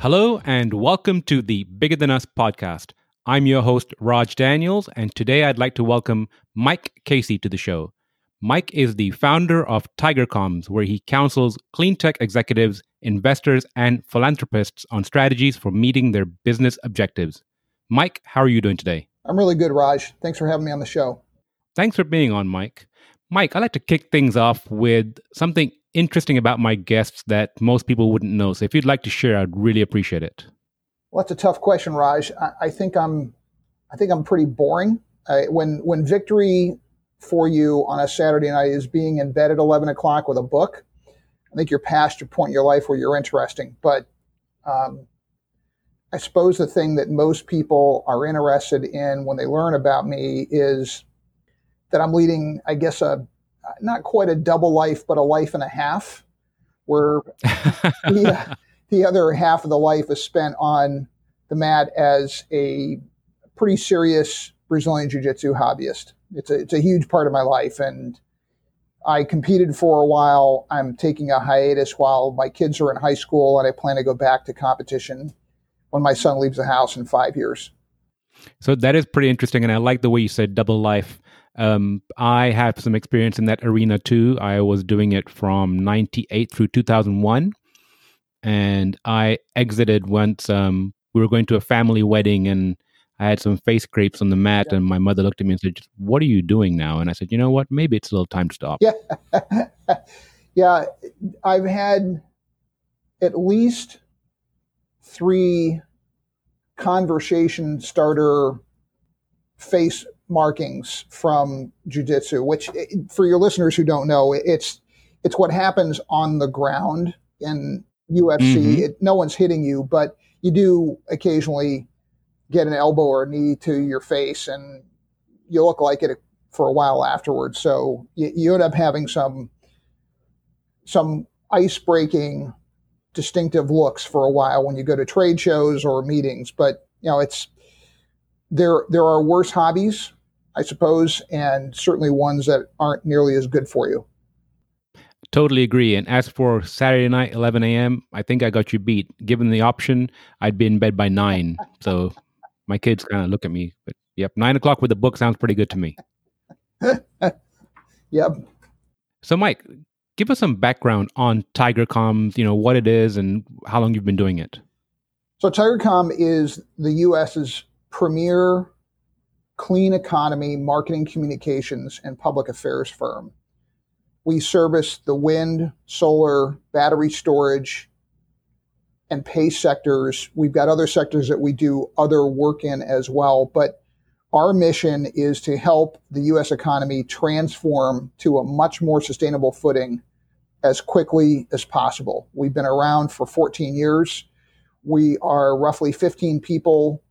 Hello, and welcome to the Bigger Than Us podcast. I'm your host, Raj Daniels, and today I'd like to welcome Mike Casey to the show. Mike is the founder of Tiger Comms, where he counsels clean tech executives, investors, and philanthropists on strategies for meeting their business objectives. Mike, how are you doing today? I'm really good, Raj. Thanks for having me on the show. Thanks for being on, Mike. Mike, I'd like to kick things off with something interesting about my guests that most people wouldn't know. So if you'd like to share, I'd really appreciate it. Well, that's a tough question, Raj. I, I think I'm, I think I'm pretty boring. Uh, when when victory for you on a Saturday night is being in bed at 11 o'clock with a book, I think you're past your point in your life where you're interesting. But um, I suppose the thing that most people are interested in when they learn about me is that I'm leading, I guess, a not quite a double life, but a life and a half, where the, the other half of the life is spent on the mat as a pretty serious Brazilian Jiu Jitsu hobbyist. It's a, it's a huge part of my life. And I competed for a while. I'm taking a hiatus while my kids are in high school, and I plan to go back to competition when my son leaves the house in five years. So that is pretty interesting. And I like the way you said double life. Um, I have some experience in that arena too. I was doing it from 98 through 2001. And I exited once um, we were going to a family wedding and I had some face scrapes on the mat. Yeah. And my mother looked at me and said, What are you doing now? And I said, You know what? Maybe it's a little time to stop. Yeah. yeah. I've had at least three conversation starter face markings from jujitsu, which eh, for your listeners who don't know, it's it's what happens on the ground in UFC. Mm-hmm. It, no one's hitting you, but you do occasionally get an elbow or a knee to your face, and you look like it for a while afterwards. So you, you end up having some some ice breaking distinctive looks for a while when you go to trade shows or meetings. But you know, it's there. There are worse hobbies I suppose, and certainly ones that aren't nearly as good for you. Totally agree. And as for Saturday night, 11 a.m., I think I got you beat. Given the option, I'd be in bed by nine. so my kids kind of look at me. But yep, nine o'clock with the book sounds pretty good to me. yep. So, Mike, give us some background on Tiger Comms, you know, what it is and how long you've been doing it. So, Tigercomm is the U.S.'s premier clean economy marketing communications and public affairs firm. We service the wind, solar, battery storage, and PACE sectors. We've got other sectors that we do other work in as well, but our mission is to help the US economy transform to a much more sustainable footing as quickly as possible. We've been around for 14 years. We are roughly 15 people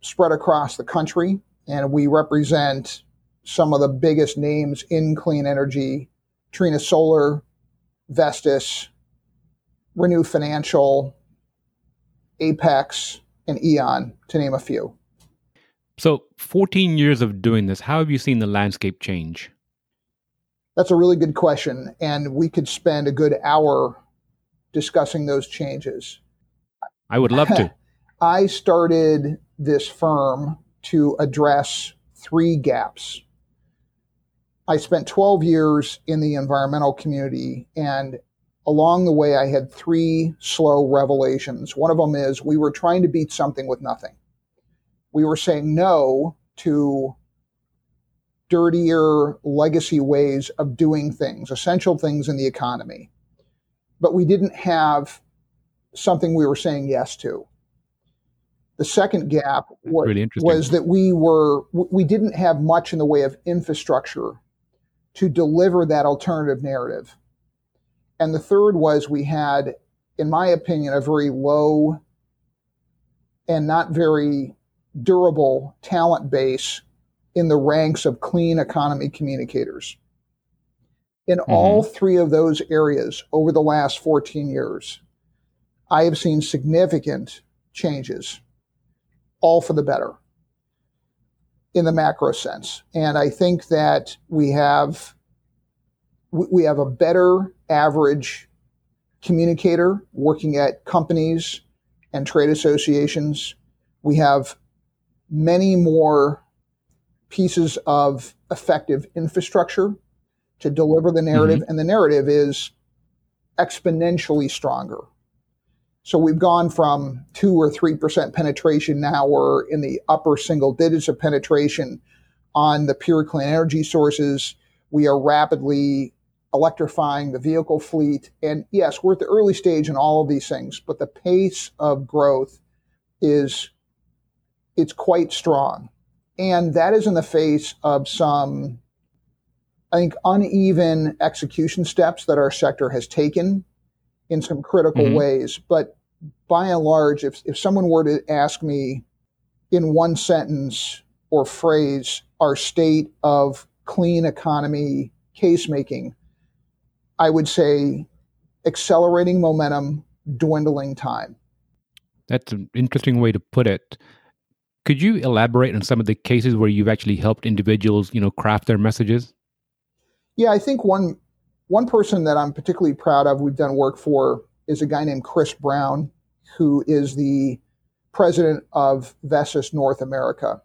spread across the country and we represent some of the biggest names in clean energy Trina Solar, Vestas, Renew Financial, Apex, and Eon, to name a few. So, 14 years of doing this, how have you seen the landscape change? That's a really good question. And we could spend a good hour discussing those changes. I would love to. I started this firm to address three gaps. I spent 12 years in the environmental community, and along the way, I had three slow revelations. One of them is we were trying to beat something with nothing. We were saying no to dirtier legacy ways of doing things, essential things in the economy. But we didn't have something we were saying yes to. The second gap was, really was that we were we didn't have much in the way of infrastructure to deliver that alternative narrative. And the third was we had, in my opinion, a very low and not very durable talent base in the ranks of clean economy communicators. In mm-hmm. all three of those areas over the last 14 years, I have seen significant changes all for the better in the macro sense. And I think that we have we have a better average communicator working at companies and trade associations. We have many more pieces of effective infrastructure to deliver the narrative, mm-hmm. and the narrative is exponentially stronger. So we've gone from two or three percent penetration. Now we're in the upper single digits of penetration on the pure clean energy sources. We are rapidly electrifying the vehicle fleet. And yes, we're at the early stage in all of these things, but the pace of growth is it's quite strong. And that is in the face of some, I think, uneven execution steps that our sector has taken in some critical mm-hmm. ways. But by and large, if, if someone were to ask me in one sentence or phrase our state of clean economy case making, I would say accelerating momentum, dwindling time. That's an interesting way to put it. Could you elaborate on some of the cases where you've actually helped individuals, you know, craft their messages? Yeah, I think one one person that I'm particularly proud of we've done work for is a guy named Chris Brown, who is the president of Vestas North America.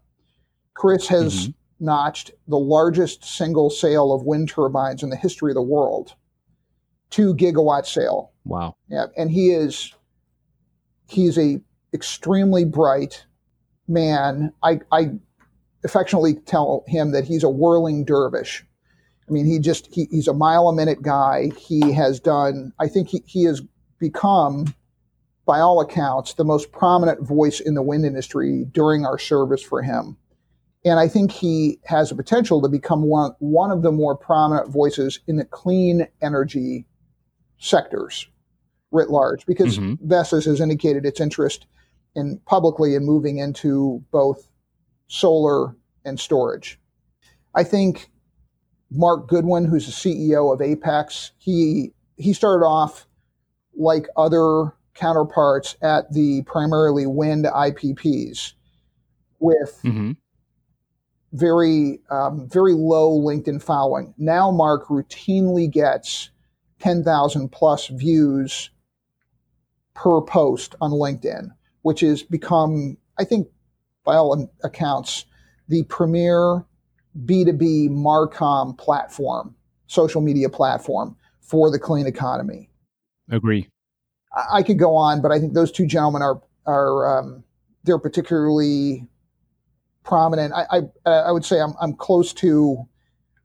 Chris has mm-hmm. notched the largest single sale of wind turbines in the history of the world. Two gigawatt sale. Wow. Yeah. And he is he's a extremely bright man. I, I affectionately tell him that he's a whirling dervish. I mean, he just he, he's a mile a minute guy. He has done. I think he, he has become, by all accounts, the most prominent voice in the wind industry during our service for him. And I think he has a potential to become one, one of the more prominent voices in the clean energy sectors writ large, because mm-hmm. Vestas has indicated its interest in publicly in moving into both solar and storage. I think Mark Goodwin, who's the CEO of Apex, he he started off like other counterparts at the primarily wind IPPs with mm-hmm. very um, very low LinkedIn following. Now Mark routinely gets ten thousand plus views per post on LinkedIn, which has become, I think, by all accounts, the premier B2B Marcom platform, social media platform for the clean economy. Agree. I, I could go on, but I think those two gentlemen are are um, they're particularly prominent. I I, I would say I'm I'm close to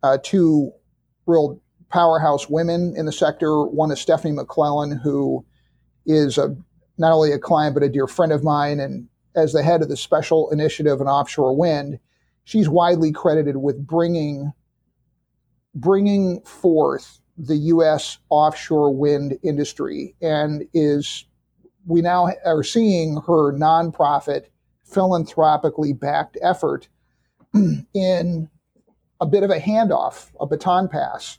uh, two real powerhouse women in the sector. One is Stephanie McClellan, who is a not only a client but a dear friend of mine, and as the head of the special initiative in offshore wind, she's widely credited with bringing bringing forth the U.S. offshore wind industry, and is we now are seeing her nonprofit, philanthropically backed effort in a bit of a handoff, a baton pass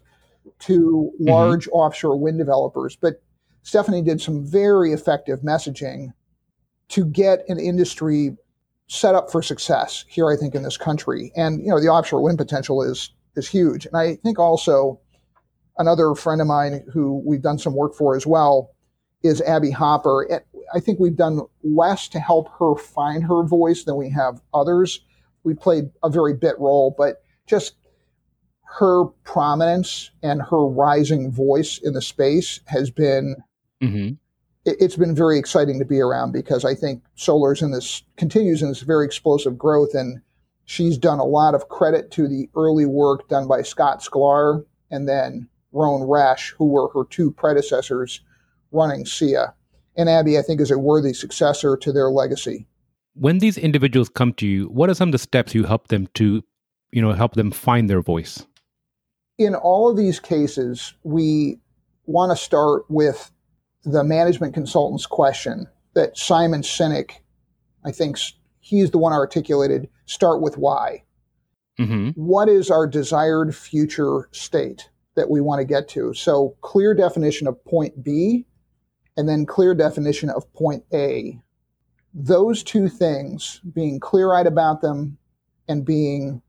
to mm-hmm. large mm-hmm. offshore wind developers. But Stephanie did some very effective messaging to get an industry set up for success here, I think, in this country. And, you know, the offshore wind potential is is huge. And I think also another friend of mine who we've done some work for as well is Abby Hopper. I think we've done less to help her find her voice than we have others. We played a very bit role, but just her prominence and her rising voice in the space has been mm-hmm it, has been very exciting to be around because I think solar's in this continues in this very explosive growth, and she's done a lot of credit to the early work done by Scott Sklar and then Rhone Resch, who were her two predecessors running SEIA. And Abby, I think, is a worthy successor to their legacy. When these individuals come to you, what are some of the steps you help them to, you know, help them find their voice? In all of these cases, we want to start with the management consultant's question that Simon Sinek, I think he's the one articulated start with why. Mm-hmm. What is our desired future state that we want to get to? So, clear definition of point B and then clear definition of point A. Those two things, being clear eyed about them and being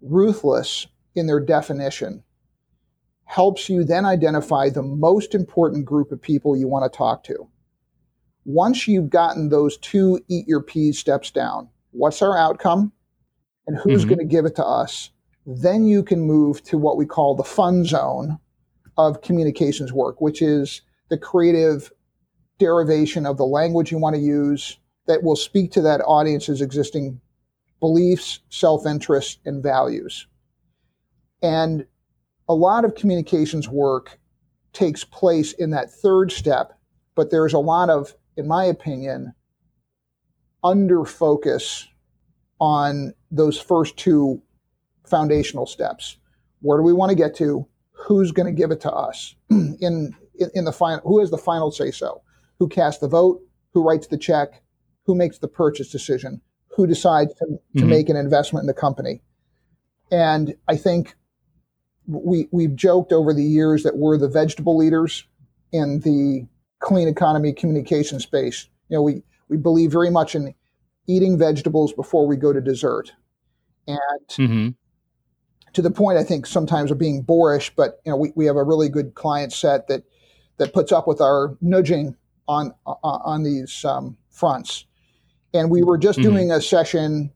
ruthless in their definition, helps you then identify the most important group of people you want to talk to. once you've gotten those two eat your peas steps down, what's our outcome and who's mm-hmm. going to give it to us? Then you can move to what we call the fun zone of communications work, which is the creative derivation of the language you want to use that will speak to that audience's existing beliefs, self interests, and values. And a lot of communications work takes place in that third step, but there's a lot of in my opinion, under focus on those first two foundational steps. Where do we want to get to? Who's going to give it to us in, in, in the final? Who has the final say so? Who casts the vote? Who writes the check? Who makes the purchase decision? Who decides to, to mm-hmm. make an investment in the company? And I think we we've joked over the years that we're the vegetable leaders in the clean economy communication space. You know, we, we believe very much in eating vegetables before we go to dessert. And mm-hmm. to the point, I think sometimes of being boorish, but you know, we, we have a really good client set that that puts up with our nudging on on these um, fronts. And we were just mm-hmm. doing a session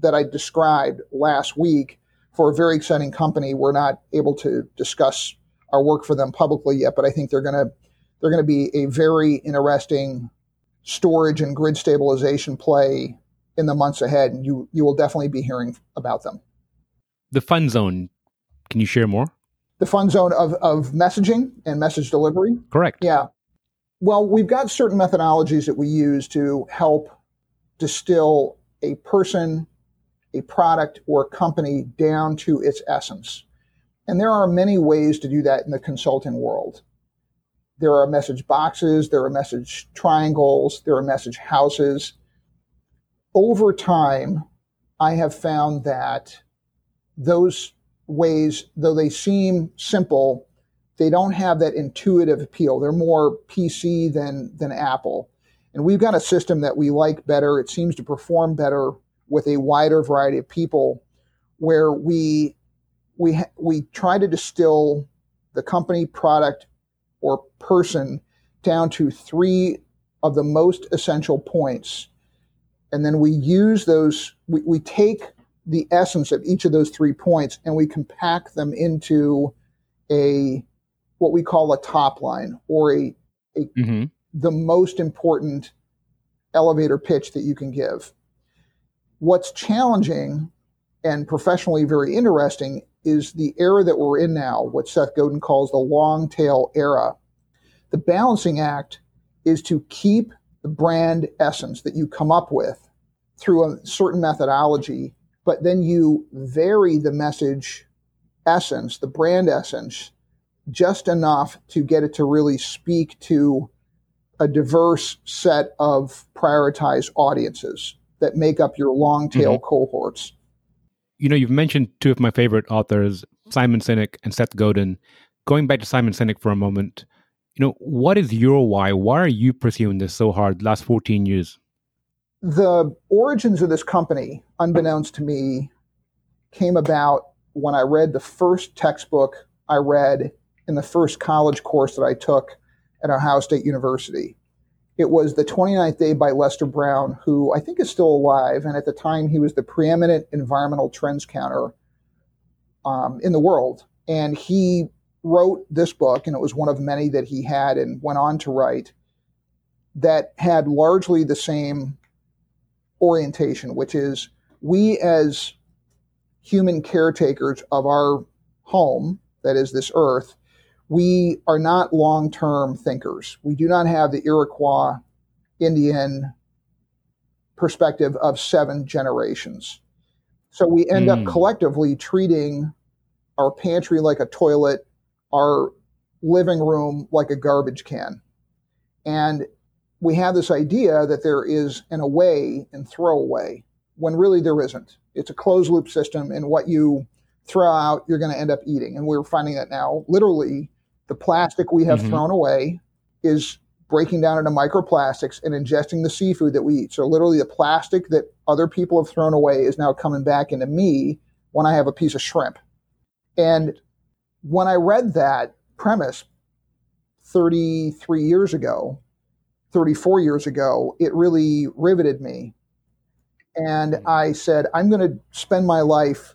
that I described last week for a very exciting company. We're not able to discuss our work for them publicly yet, but I think they're going to they're going to be a very interesting storage and grid stabilization play in the months ahead, and you you will definitely be hearing about them. The fun zone. Can you share more? The fun zone of, of messaging and message delivery. Correct. Yeah. Well, we've got certain methodologies that we use to help distill a person, a product, or company down to its essence. And there are many ways to do that in the consulting world. There are message boxes, there are message triangles, there are message houses. Over time, I have found that those ways, though they seem simple, they don't have that intuitive appeal. They're more PC than, than Apple. And we've got a system that we like better. It seems to perform better with a wider variety of people where we we we try to distill the company product or person down to three of the most essential points. And then we use those, we, we take the essence of each of those three points and we compact them into a what we call a top line or a, a mm-hmm. the most important elevator pitch that you can give. What's challenging and professionally very interesting is the era that we're in now, what Seth Godin calls the long tail era. The balancing act is to keep the brand essence that you come up with through a certain methodology, but then you vary the message essence, the brand essence, just enough to get it to really speak to a diverse set of prioritized audiences that make up your long tail mm-hmm. cohorts you know, you've mentioned two of my favorite authors, Simon Sinek and Seth Godin. Going back to Simon Sinek for a moment, you know, what is your why? Why are you pursuing this so hard last 14 years? The origins of this company, unbeknownst to me, came about when I read the first textbook I read in the first college course that I took at Ohio State University. It was The 29th Day by Lester Brown, who I think is still alive. And at the time, he was the preeminent environmental trends counter um, in the world. And he wrote this book, and it was one of many that he had and went on to write, that had largely the same orientation, which is we as human caretakers of our home, that is this earth, we are not long term thinkers. We do not have the Iroquois Indian perspective of seven generations. So we end mm. up hmm. collectively treating our pantry like a toilet, our living room like a garbage can. And we have this idea that there is an away and throwaway when really there isn't. It's a closed loop system, and what you throw out, you're going to end up eating. And we're finding that now literally the plastic we have mm-hmm. thrown away is breaking down into microplastics and ingesting the seafood that we eat. So literally the plastic that other people have thrown away is now coming back into me when I have a piece of shrimp. And when I read that premise 33 years ago, 34 years ago, it really riveted me. And mm-hmm. I said, I'm going to spend my life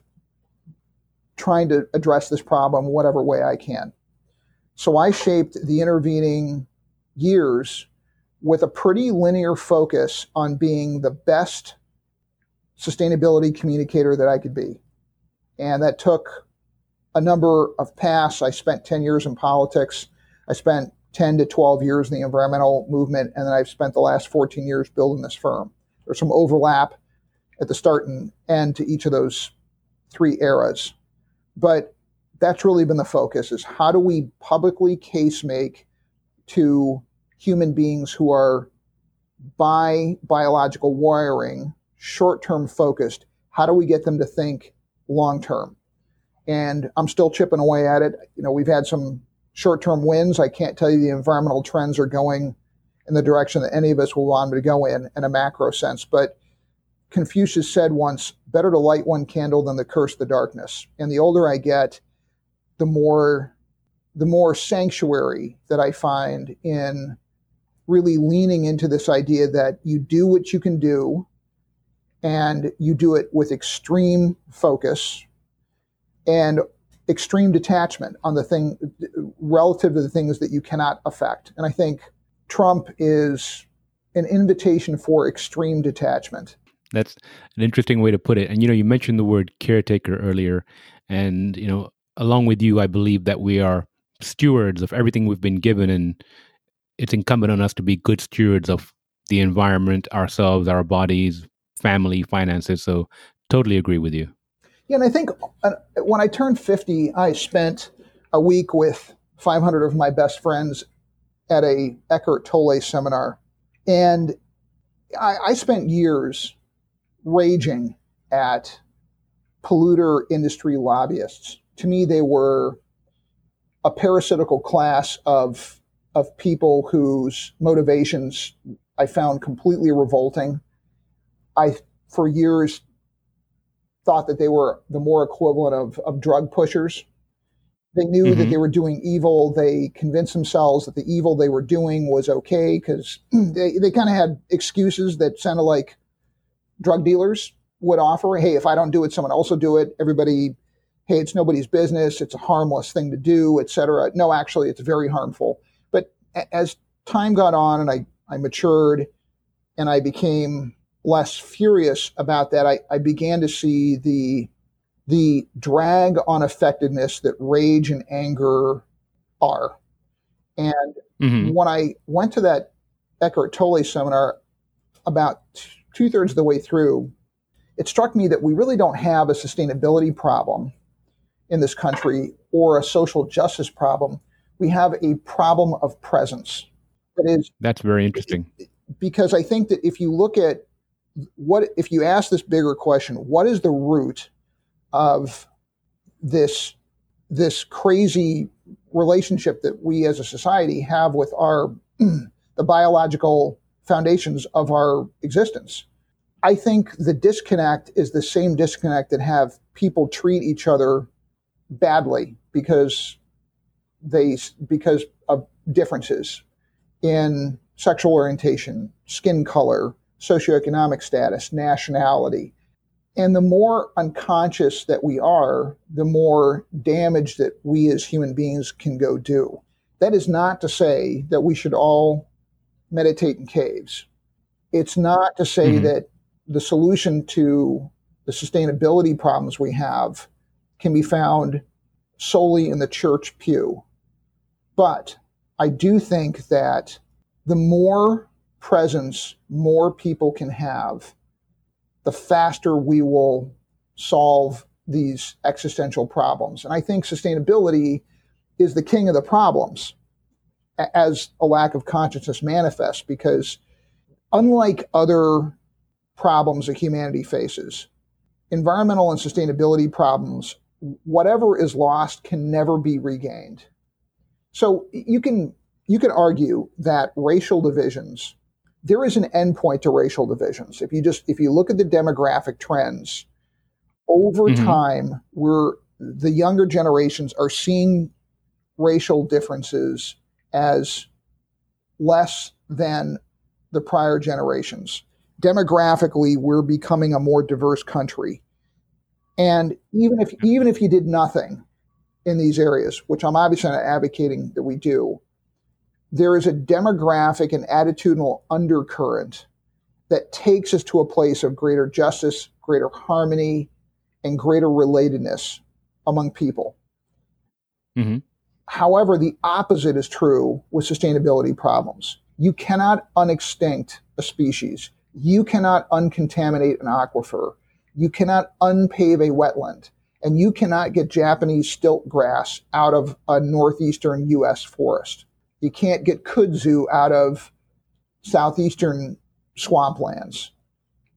trying to address this problem whatever way I can. So I shaped the intervening years with a pretty linear focus on being the best sustainability communicator that I could be. And that took a number of paths. I spent 10 years in politics. I spent 10 to 12 years in the environmental movement, and then I've spent the last 14 years building this firm. There's some overlap at the start and end to each of those three eras. But that's really been the focus is how do we publicly case make to human beings who are by biological wiring short-term focused how do we get them to think long term and i'm still chipping away at it. You know we've had some short-term wins. I can't tell you the environmental trends are going in the direction that any of us will want them to go in in a macro sense but confucius said once better to light one candle than to curse the darkness. And the older i get the more the more sanctuary that I find in really leaning into this idea that you do what you can do and you do it with extreme focus and extreme detachment on the thing relative to the things that you cannot affect. And I think Trump is an invitation for extreme detachment. That's an interesting way to put it. And you know, you mentioned the word caretaker earlier, and you know, along with you, I believe that we are stewards of everything we've been given, and it's incumbent on us to be good stewards of the environment, ourselves, our bodies, family, finances. So, totally agree with you. Yeah, and I think uh, when I turned 50, I spent a week with 500 of my best friends at a Eckhart Tolle seminar. And I, I spent years raging at polluter industry lobbyists to me, they were a parasitical class of of people whose motivations I found completely revolting. I, for years, thought that they were the more equivalent of, of drug pushers. They knew mm-hmm. that they were doing evil. They convinced themselves that the evil they were doing was okay because they, they kind of had excuses that sounded like drug dealers would offer. Hey, if I don't do it, someone else will do it. Everybody hey, it's nobody's business, it's a harmless thing to do, et cetera. No, actually, it's very harmful. But as time got on and I, I matured and I became less furious about that, I, I began to see the the drag on effectiveness that rage and anger are. And mm-hmm. when I went to that Eckhart Tolle seminar about two thirds of the way through, it struck me that we really don't have a sustainability problem in this country or a social justice problem. We have a problem of presence. That is That's very interesting. Because I think that if you look at what if you ask this bigger question, what is the root of this this crazy relationship that we as a society have with our the biological foundations of our existence. I think the disconnect is the same disconnect that have people treat each other badly because they because of differences in sexual orientation, skin color, socioeconomic status, nationality. And the more unconscious that we are, the more damage that we as human beings can go do. That is not to say that we should all meditate in caves. It's not to say mm-hmm. that the solution to the sustainability problems we have can be found solely in the church pew. But I do think that the more presence more people can have, the faster we will solve these existential problems. And I think sustainability is the king of the problems as a lack of consciousness manifests because unlike other problems that humanity faces, environmental and sustainability problems, whatever is lost can never be regained. So you can you can argue that racial divisions there is an endpoint to racial divisions. If you just if you look at the demographic trends over mm-hmm. time, we're the younger generations are seeing racial differences as less than the prior generations. Demographically, we're becoming a more diverse country. And even if even if you did nothing in these areas, which I'm obviously not advocating that we do, there is a demographic and attitudinal undercurrent that takes us to a place of greater justice, greater harmony, and greater relatedness among people. Mm-hmm. However, the opposite is true with sustainability problems. You cannot unextinct a species. You cannot uncontaminate an aquifer. You cannot unpave a wetland. And you cannot get Japanese stilt grass out of a northeastern U.S. forest. You can't get kudzu out of southeastern swamplands.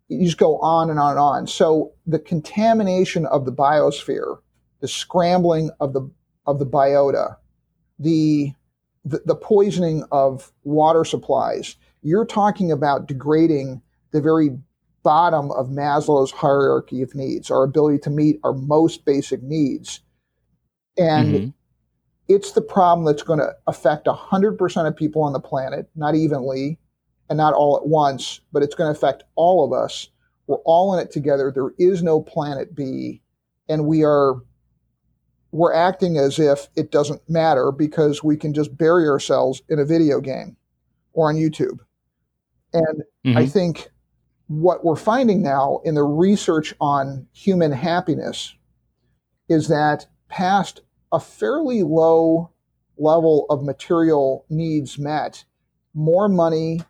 You just go on and on and on. So the contamination of the biosphere, the scrambling of the of the biota, the, the, the poisoning of water supplies, you're talking about degrading the very bottom of Maslow's hierarchy of needs, our ability to meet our most basic needs. And mm-hmm. it's the problem that's going to affect 100% of people on the planet, not evenly and not all at once, but it's going to affect all of us. We're all in it together. There is no planet B, and we are we're acting as if it doesn't matter because we can just bury ourselves in a video game or on YouTube. And mm-hmm. I think what we're finding now in the research on human happiness is that past a fairly low level of material needs met, more money,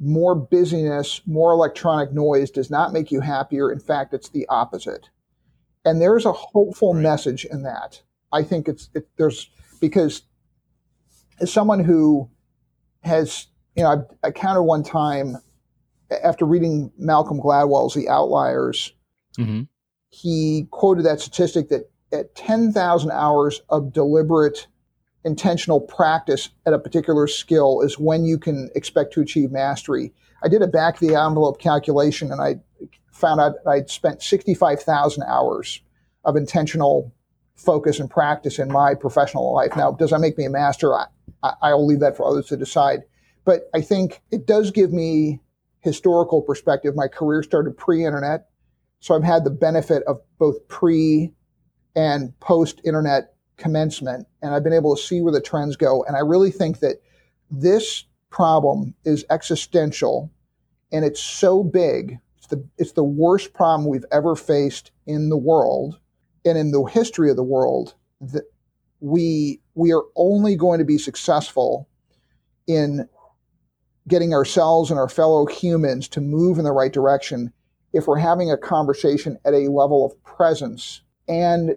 more busyness, more electronic noise does not make you happier. In fact, it's the opposite and there's a hopeful right. message in that. I think it's it, there's because as someone who has you know I, I counted one time after reading Malcolm Gladwell's The Outliers, mm-hmm. he quoted that statistic that at 10,000 hours of deliberate intentional practice at a particular skill is when you can expect to achieve mastery. I did a back of the envelope calculation and I found out I'd spent 65,000 hours of intentional focus and practice in my professional life. Now, does that make me a master? I, I, will leave that for others to decide. But I think it does give me historical perspective. My career started pre-internet, so I've had the benefit of both pre and post-internet commencement, and I've been able to see where the trends go. And I really think that this problem is existential, and it's so big it's the, it's the worst problem we've ever faced in the world and in the history of the world that we we are only going to be successful in getting ourselves and our fellow humans to move in the right direction if we're having a conversation at a level of presence and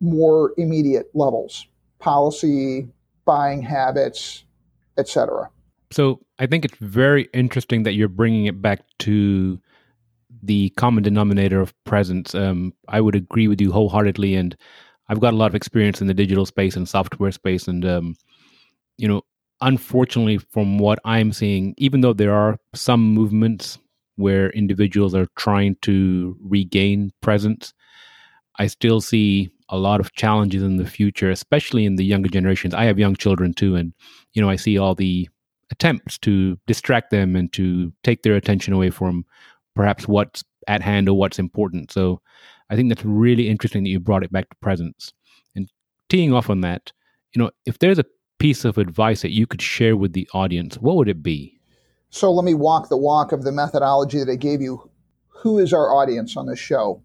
more immediate levels policy buying habits etc so i think it's very interesting that you're bringing it back to the common denominator of presence. Um, I would agree with you wholeheartedly, and I've got a lot of experience in the digital space and software space, and um, you know, unfortunately, from what I'm seeing, even though there are some movements where individuals are trying to regain presence, I still see a lot of challenges in the future, especially in the younger generations. I have young children too, and you know, I see all the attempts to distract them and to take their attention away from perhaps what's at hand or what's important. So I think that's really interesting that you brought it back to presence. And teeing off on that, you know, if there's a piece of advice that you could share with the audience, what would it be? So let me walk the walk of the methodology that I gave you. Who is our audience on this show?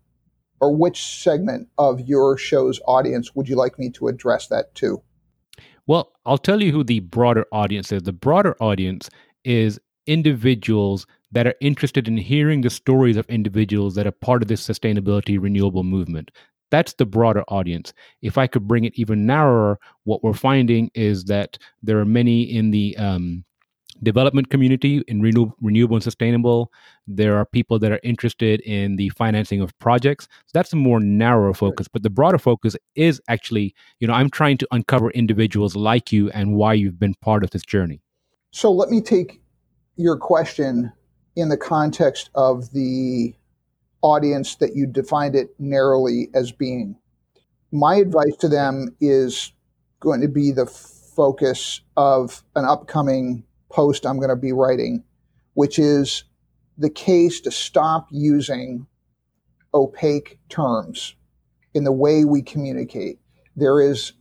Or which segment of your show's audience would you like me to address that to? Well, I'll tell you who the broader audience is. The broader audience is individuals that are interested in hearing the stories of individuals that are part of this sustainability renewable movement. That's the broader audience. If I could bring it even narrower, what we're finding is that there are many in the um, development community in renew- renewable and sustainable. There are people that are interested in the financing of projects. So that's a more narrow focus. But the broader focus is actually, you know, I'm trying to uncover individuals like you and why you've been part of this journey. So let me take your question in the context of the audience that you defined it narrowly as being. My advice to them is going to be the focus of an upcoming post I'm going to be writing. which is the case to stop using opaque terms in the way we communicate. There is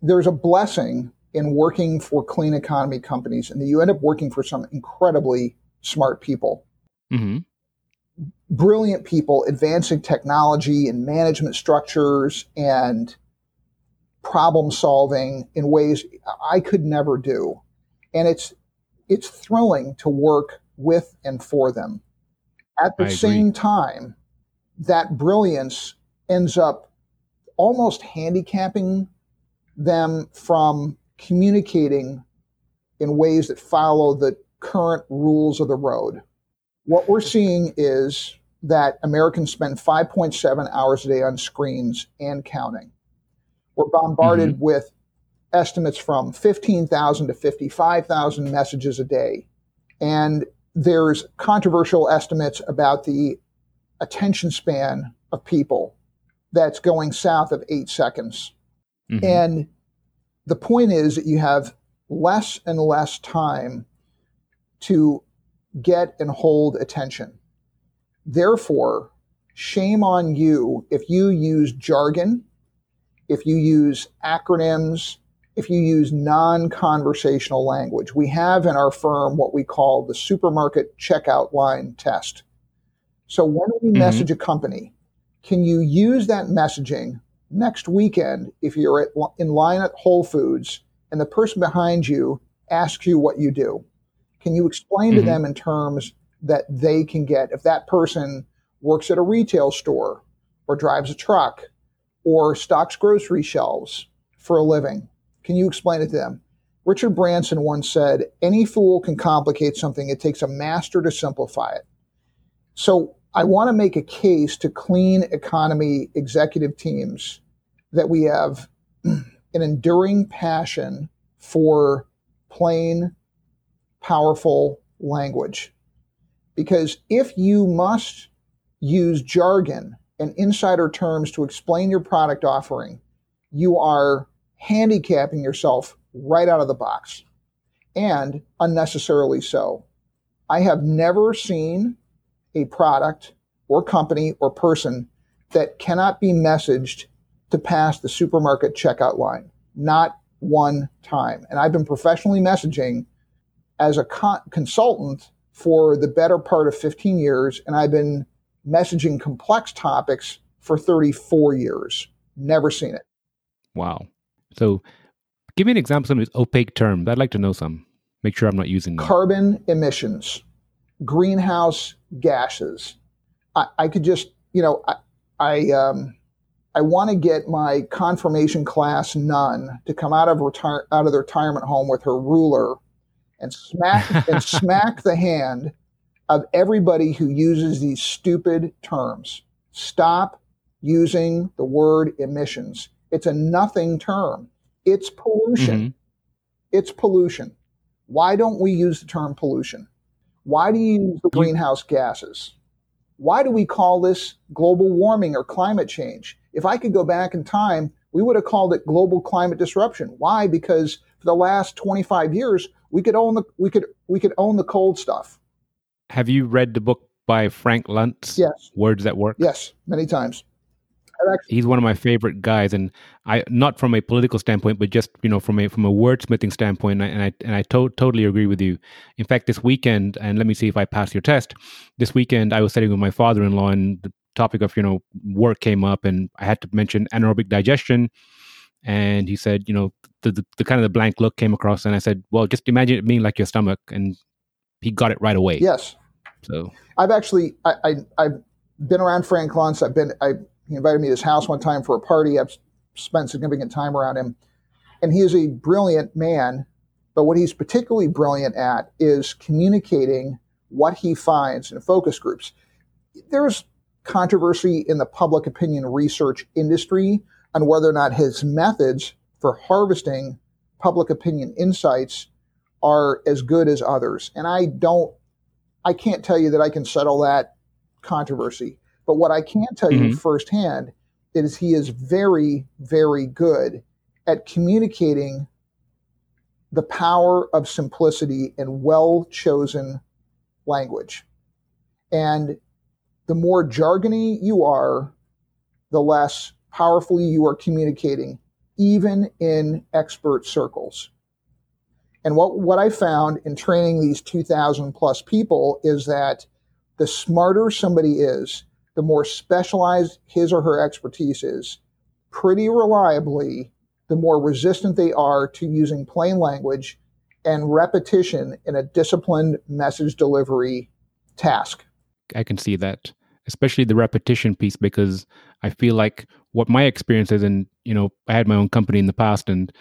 there's a blessing in working for clean economy companies, and you end up working for some incredibly smart people. Mm-hmm. Brilliant people advancing technology and management structures and problem solving in ways I could never do. And it's it's thrilling to work with and for them. At the same time, that brilliance ends up almost handicapping them from communicating in ways that follow the current rules of the road. What we're seeing is that Americans spend 5.7 hours a day on screens and counting. We're bombarded mm-hmm. with estimates from 15,000 to 55,000 messages a day. And there's controversial estimates about the attention span of people that's going south of eight seconds. Mm-hmm. And the point is that you have less and less time to get and hold attention. Therefore, shame on you if you use jargon, if you use acronyms, if you use non conversational language. We have in our firm what we call the supermarket checkout line test. So when we mm-hmm. message a company, can you use that messaging next weekend if you're at, in line at Whole Foods and the person behind you asks you what you do? Can you explain mm-hmm. to them in terms that they can get if that person works at a retail store or drives a truck or stocks grocery shelves for a living? Can you explain it to them? Richard Branson once said, Any fool can complicate something, it takes a master to simplify it. So I want to make a case to clean economy executive teams that we have an enduring passion for plain, powerful language. Because if you must use jargon and insider terms to explain your product offering, you are handicapping yourself right out of the box and unnecessarily so. I have never seen a product or company or person that cannot be messaged to pass the supermarket checkout line. Not one time. And I've been professionally messaging as a con- consultant for the better part of 15 years, and I've been messaging complex topics for 34 years. Never seen it. Wow. So give me an example of some of these opaque terms. I'd like to know some. Make sure I'm not using them. Carbon emissions, greenhouse gases. I, I could just, you know, I, I, um, I want to get my confirmation class nun to come out of retire out of the retirement home with her ruler and smack and smack the hand of everybody who uses these stupid terms. Stop using the word emissions. It's a nothing term. It's pollution. Mm-hmm. It's pollution. Why don't we use the term pollution? Why do you use the greenhouse gases? Why do we call this global warming or climate change? If I could go back in time, we would have called it global climate disruption. Why? Because for the last 25 years, we could own the we could we could own the cold stuff. Have you read the book by Frank Luntz? Yes. Words that work. Yes, many times. Actually, he's one of my favorite guys, and I not from a political standpoint, but just you know from a from a wordsmithing standpoint, and I and I, and I to- totally agree with you. In fact, this weekend, and let me see if I pass your test. This weekend, I was sitting with my father-in-law, and the topic of you know work came up, and I had to mention anaerobic digestion, and he said, you know, the, the, the kind of the blank look came across, and I said, well, just imagine it being like your stomach, and he got it right away. Yes. So I've actually I, I I've been around Frank Luntz. I've been I he invited me to his house one time for a party. I've spent significant time around him, and he is a brilliant man. But what he's particularly brilliant at is communicating what he finds in focus groups. There's controversy in the public opinion research industry on whether or not his methods for harvesting public opinion insights are as good as others. And I don't, I can't tell you that I can settle that controversy. But what I can tell mm-hmm. you firsthand is he is very, very good at communicating the power of simplicity in well chosen language. And the more jargony you are, the less powerfully you are communicating, even in expert circles. And what, what I found in training these 2,000 plus people is that the smarter somebody is, the more specialized his or her expertise is, pretty reliably, the more resistant they are to using plain language and repetition in a disciplined message delivery task. I can see that, especially the repetition piece, because I feel like what my experience is, and you know, I had my own company in the past, and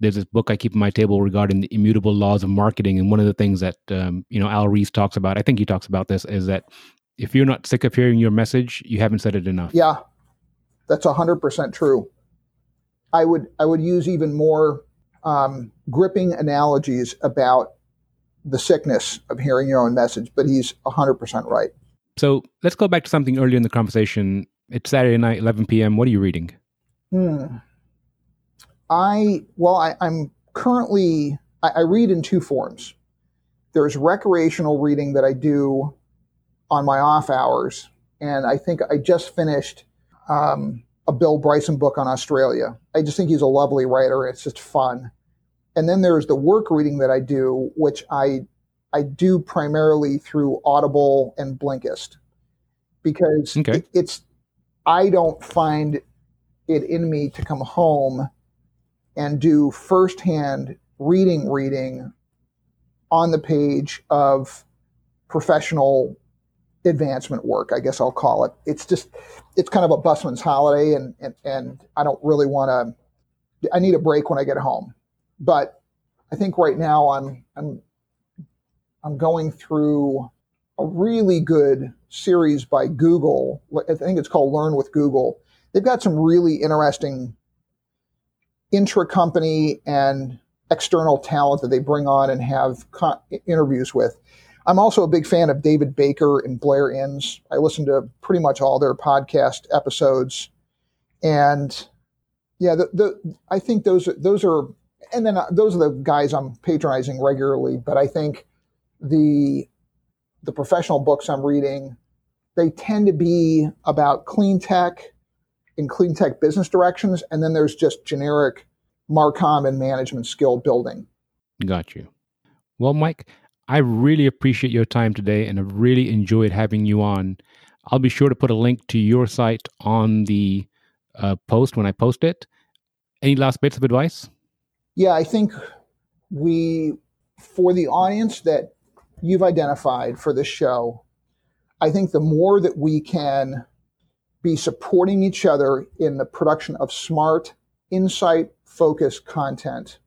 there's this book I keep on my table regarding the immutable laws of marketing, and one of the things that um, you know Al Ries talks about, I think he talks about this, is that if you're not sick of hearing your message, you haven't said it enough. Yeah, that's hundred percent true. I would I would use even more um, gripping analogies about the sickness of hearing your own message, but he's 100% right. So let's go back to something earlier in the conversation. It's Saturday night, 11 p.m. What are you reading? Hmm. I, well, I, am currently, I, I read in two forms. There's recreational reading that I do on my off hours. And I think I just finished um, a Bill Bryson book on Australia. I just think he's a lovely writer. It's just fun. And then there's the work reading that I do, which I I do primarily through Audible and Blinkist because okay. it, it's I don't find it in me to come home and do firsthand reading reading on the page of professional advancement work, I guess I'll call it. It's just, it's kind of a busman's holiday, and and, and I don't really want to. I need a break when I get home, but I think right now I'm I'm I'm going through a really good series by Google. I think it's called Learn with Google. They've got some really interesting intra-company and external talent that they bring on and have interviews with. I'm also a big fan of David Baker and Blair Enns. I listen to pretty much all their podcast episodes, and yeah, the, the I think those those are, and then uh, those are the guys I'm patronizing regularly. But I think the the professional books I'm reading, they tend to be about clean tech and clean tech business directions, and then there's just generic Marcom and management skill building. Got you. Well, Mike, I really appreciate your time today and I've really enjoyed having you on. I'll be sure to put a link to your site on the uh, post when I post it. Any last bits of advice? Yeah, I think we, for the audience that you've identified for this show, I think the more that we can be supporting each other in the production of smart, insight focused content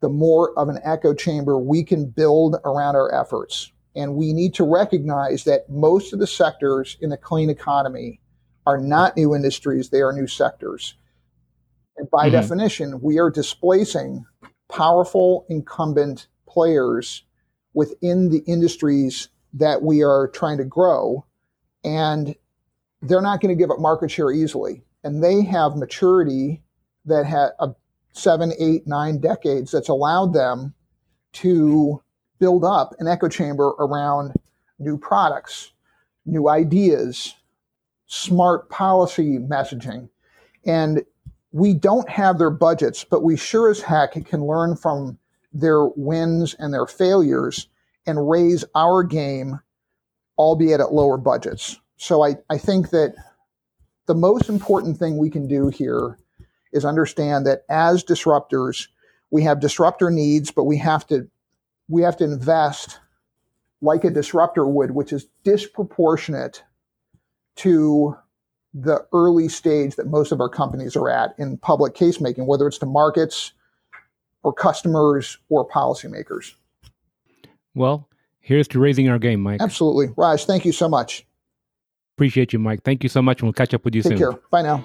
the more of an echo chamber we can build around our efforts. And we need to recognize that most of the sectors in the clean economy are not new industries, they are new sectors. And by mm-hmm. definition, we are displacing powerful incumbent players within the industries that we are trying to grow. And they're not going to give up market share easily. And they have maturity that had a seven, eight, nine decades that's allowed them to build up an echo chamber around new products, new ideas, smart policy messaging. And we don't have their budgets, but we sure as heck can learn from their wins and their failures and raise our game, albeit at lower budgets. So I, I think that the most important thing we can do here is understand that as disruptors, we have disruptor needs, but we have to we have to invest like a disruptor would, which is disproportionate to the early stage that most of our companies are at in public case making, whether it's to markets or customers or policymakers. Well, here's to raising our game, Mike. Absolutely. Raj, thank you so much. Appreciate you, Mike. Thank you so much. And we'll catch up with you Take soon. Take care. Bye now.